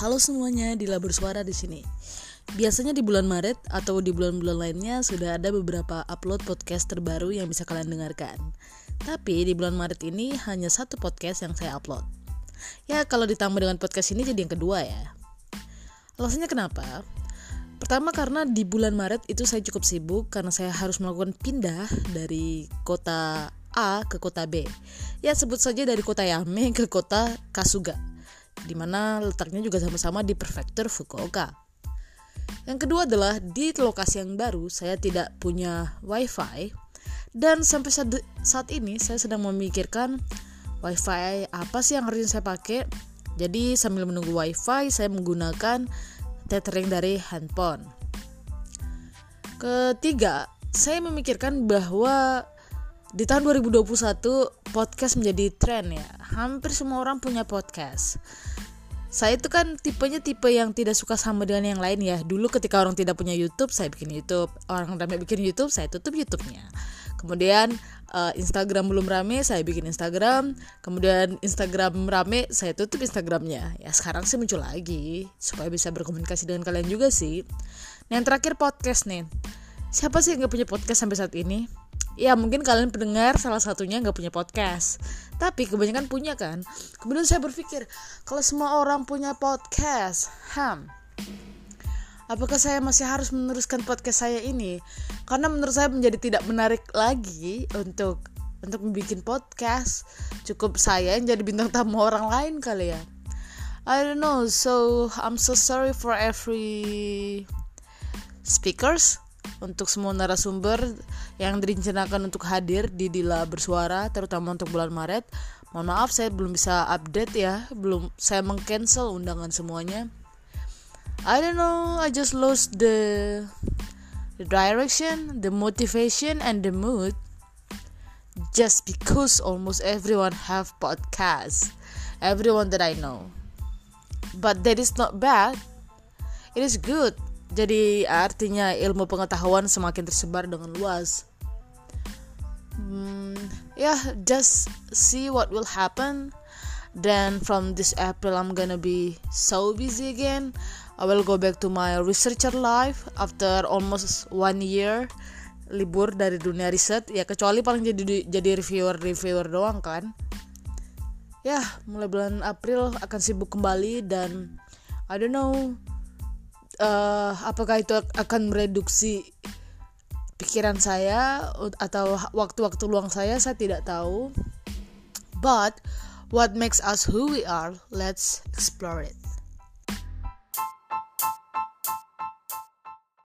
Halo semuanya, Dila bersuara di sini. Biasanya di bulan Maret atau di bulan-bulan lainnya sudah ada beberapa upload podcast terbaru yang bisa kalian dengarkan. Tapi di bulan Maret ini hanya satu podcast yang saya upload. Ya kalau ditambah dengan podcast ini jadi yang kedua ya. Alasannya kenapa? Pertama karena di bulan Maret itu saya cukup sibuk karena saya harus melakukan pindah dari kota A ke kota B. Ya sebut saja dari kota Yame ke kota Kasuga di mana letaknya juga sama-sama di prefektur Fukuoka. Yang kedua adalah di lokasi yang baru saya tidak punya wifi dan sampai saat ini saya sedang memikirkan wifi apa sih yang harus saya pakai. Jadi sambil menunggu wifi saya menggunakan tethering dari handphone. Ketiga, saya memikirkan bahwa di tahun 2021 podcast menjadi tren ya. Hampir semua orang punya podcast. Saya itu kan tipenya tipe yang tidak suka sama dengan yang lain ya. Dulu ketika orang tidak punya YouTube, saya bikin YouTube. Orang rame bikin YouTube, saya tutup YouTube-nya. Kemudian uh, Instagram belum rame, saya bikin Instagram. Kemudian Instagram rame, saya tutup Instagramnya. Ya sekarang sih muncul lagi supaya bisa berkomunikasi dengan kalian juga sih. Nah yang terakhir podcast nih. Siapa sih yang gak punya podcast sampai saat ini? Ya mungkin kalian pendengar salah satunya nggak punya podcast. Tapi kebanyakan punya kan? Kemudian saya berpikir kalau semua orang punya podcast ham apakah saya masih harus meneruskan podcast saya ini? Karena menurut saya menjadi tidak menarik lagi untuk untuk membuat podcast. Cukup saya yang jadi bintang tamu orang lain kali ya. I don't know so I'm so sorry for every speakers untuk semua narasumber yang direncanakan untuk hadir di Dila Bersuara terutama untuk bulan Maret. Mohon maaf saya belum bisa update ya, belum saya mengcancel undangan semuanya. I don't know, I just lost the the direction, the motivation and the mood just because almost everyone have podcast. Everyone that I know. But that is not bad. It is good jadi artinya ilmu pengetahuan semakin tersebar dengan luas. Hmm, ya, yeah, just see what will happen. Then from this April I'm gonna be so busy again. I will go back to my researcher life after almost one year libur dari dunia riset ya kecuali paling jadi jadi reviewer reviewer doang kan ya mulai bulan April akan sibuk kembali dan I don't know uh, apakah itu akan mereduksi pikiran saya atau waktu-waktu luang saya saya tidak tahu. But what makes us who we are let's explore it